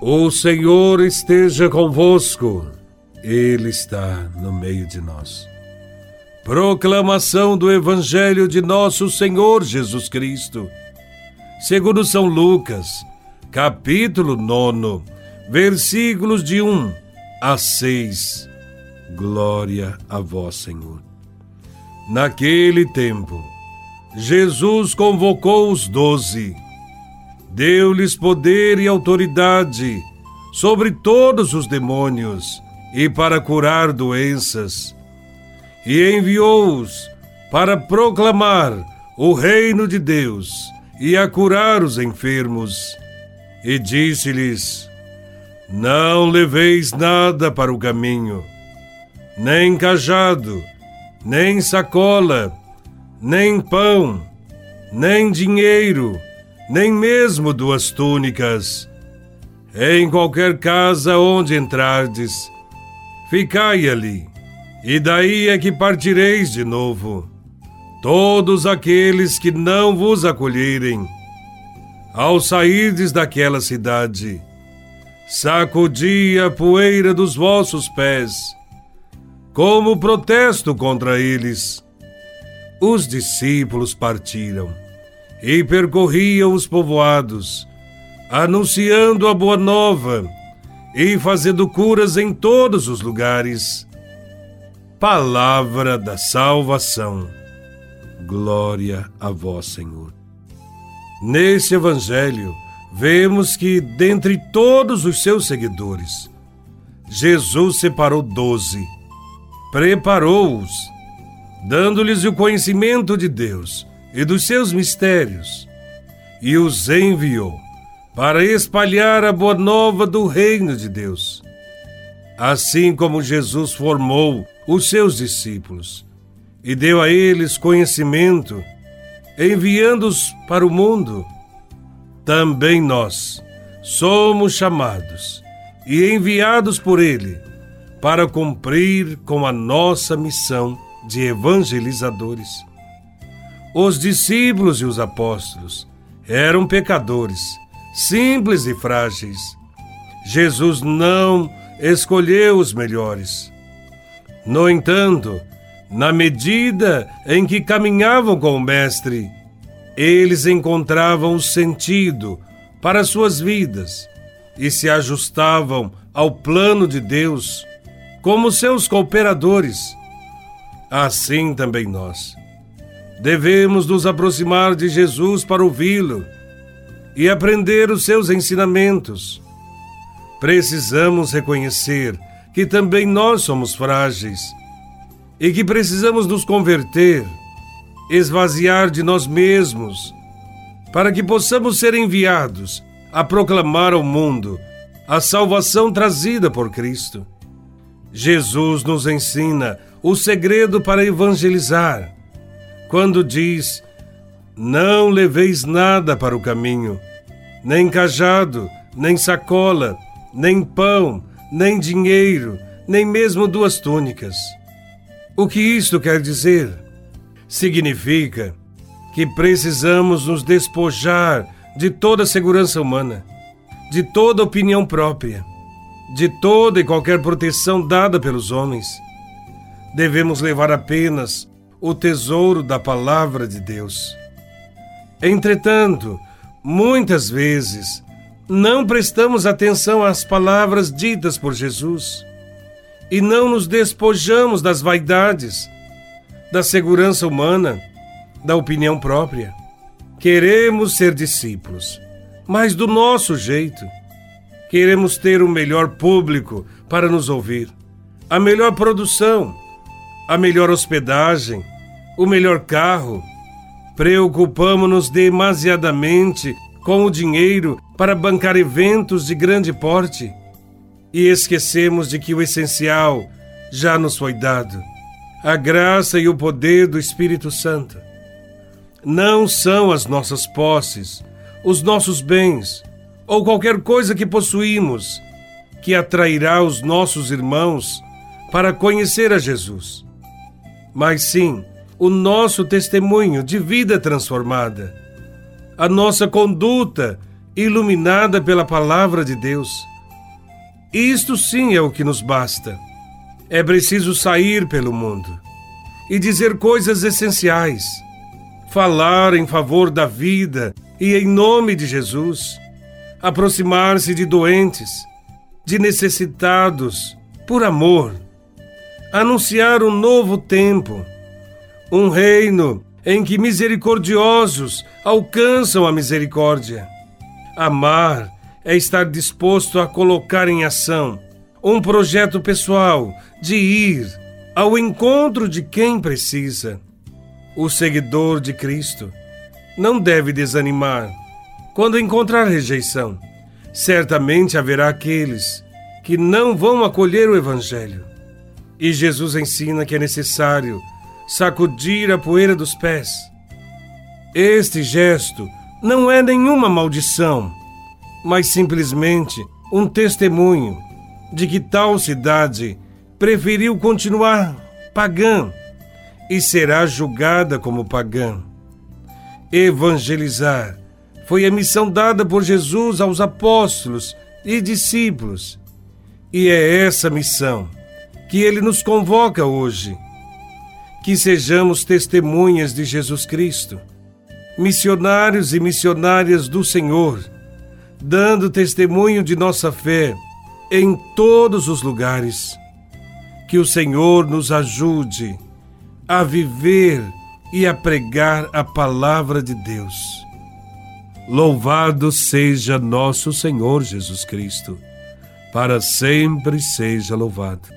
O Senhor esteja convosco, Ele está no meio de nós. Proclamação do Evangelho de Nosso Senhor Jesus Cristo, segundo São Lucas, capítulo 9, versículos de 1 a 6. Glória a Vós, Senhor. Naquele tempo, Jesus convocou os doze deu-lhes poder e autoridade sobre todos os demônios e para curar doenças, e enviou-os para proclamar o reino de Deus e a curar os enfermos. E disse-lhes: Não leveis nada para o caminho, nem cajado, nem sacola, nem pão, nem dinheiro nem mesmo duas túnicas. Em qualquer casa onde entrardes, ficai ali, e daí é que partireis de novo. Todos aqueles que não vos acolherem, ao sairdes daquela cidade, sacudi a poeira dos vossos pés, como protesto contra eles. Os discípulos partiram e percorriam os povoados, anunciando a boa nova e fazendo curas em todos os lugares. Palavra da salvação. Glória a vós, Senhor. Nesse evangelho, vemos que, dentre todos os seus seguidores, Jesus separou doze, preparou-os, dando-lhes o conhecimento de Deus e dos seus mistérios, e os enviou para espalhar a boa nova do reino de Deus. Assim como Jesus formou os seus discípulos e deu a eles conhecimento, enviando-os para o mundo, também nós somos chamados e enviados por Ele para cumprir com a nossa missão de evangelizadores. Os discípulos e os apóstolos eram pecadores, simples e frágeis. Jesus não escolheu os melhores. No entanto, na medida em que caminhavam com o Mestre, eles encontravam o sentido para suas vidas e se ajustavam ao plano de Deus como seus cooperadores. Assim também nós Devemos nos aproximar de Jesus para ouvi-lo e aprender os seus ensinamentos. Precisamos reconhecer que também nós somos frágeis e que precisamos nos converter, esvaziar de nós mesmos, para que possamos ser enviados a proclamar ao mundo a salvação trazida por Cristo. Jesus nos ensina o segredo para evangelizar quando diz: Não leveis nada para o caminho, nem cajado, nem sacola, nem pão, nem dinheiro, nem mesmo duas túnicas. O que isto quer dizer? Significa que precisamos nos despojar de toda segurança humana, de toda opinião própria, de toda e qualquer proteção dada pelos homens. Devemos levar apenas o tesouro da palavra de Deus. Entretanto, muitas vezes não prestamos atenção às palavras ditas por Jesus e não nos despojamos das vaidades, da segurança humana, da opinião própria. Queremos ser discípulos, mas do nosso jeito. Queremos ter o melhor público para nos ouvir, a melhor produção a melhor hospedagem, o melhor carro. Preocupamos-nos demasiadamente com o dinheiro para bancar eventos de grande porte e esquecemos de que o essencial já nos foi dado a graça e o poder do Espírito Santo. Não são as nossas posses, os nossos bens ou qualquer coisa que possuímos que atrairá os nossos irmãos para conhecer a Jesus mas sim o nosso testemunho de vida transformada, a nossa conduta iluminada pela palavra de Deus. Isto sim é o que nos basta. É preciso sair pelo mundo e dizer coisas essenciais, falar em favor da vida e em nome de Jesus, aproximar-se de doentes, de necessitados, por amor, anunciar um novo tempo, um reino em que misericordiosos alcançam a misericórdia. Amar é estar disposto a colocar em ação um projeto pessoal de ir ao encontro de quem precisa. O seguidor de Cristo não deve desanimar quando encontrar rejeição. Certamente haverá aqueles que não vão acolher o Evangelho. E Jesus ensina que é necessário sacudir a poeira dos pés. Este gesto não é nenhuma maldição, mas simplesmente um testemunho de que tal cidade preferiu continuar pagã e será julgada como pagã. Evangelizar foi a missão dada por Jesus aos apóstolos e discípulos, e é essa missão que ele nos convoca hoje. Que sejamos testemunhas de Jesus Cristo, missionários e missionárias do Senhor, dando testemunho de nossa fé em todos os lugares que o Senhor nos ajude a viver e a pregar a palavra de Deus. Louvado seja nosso Senhor Jesus Cristo, para sempre seja louvado.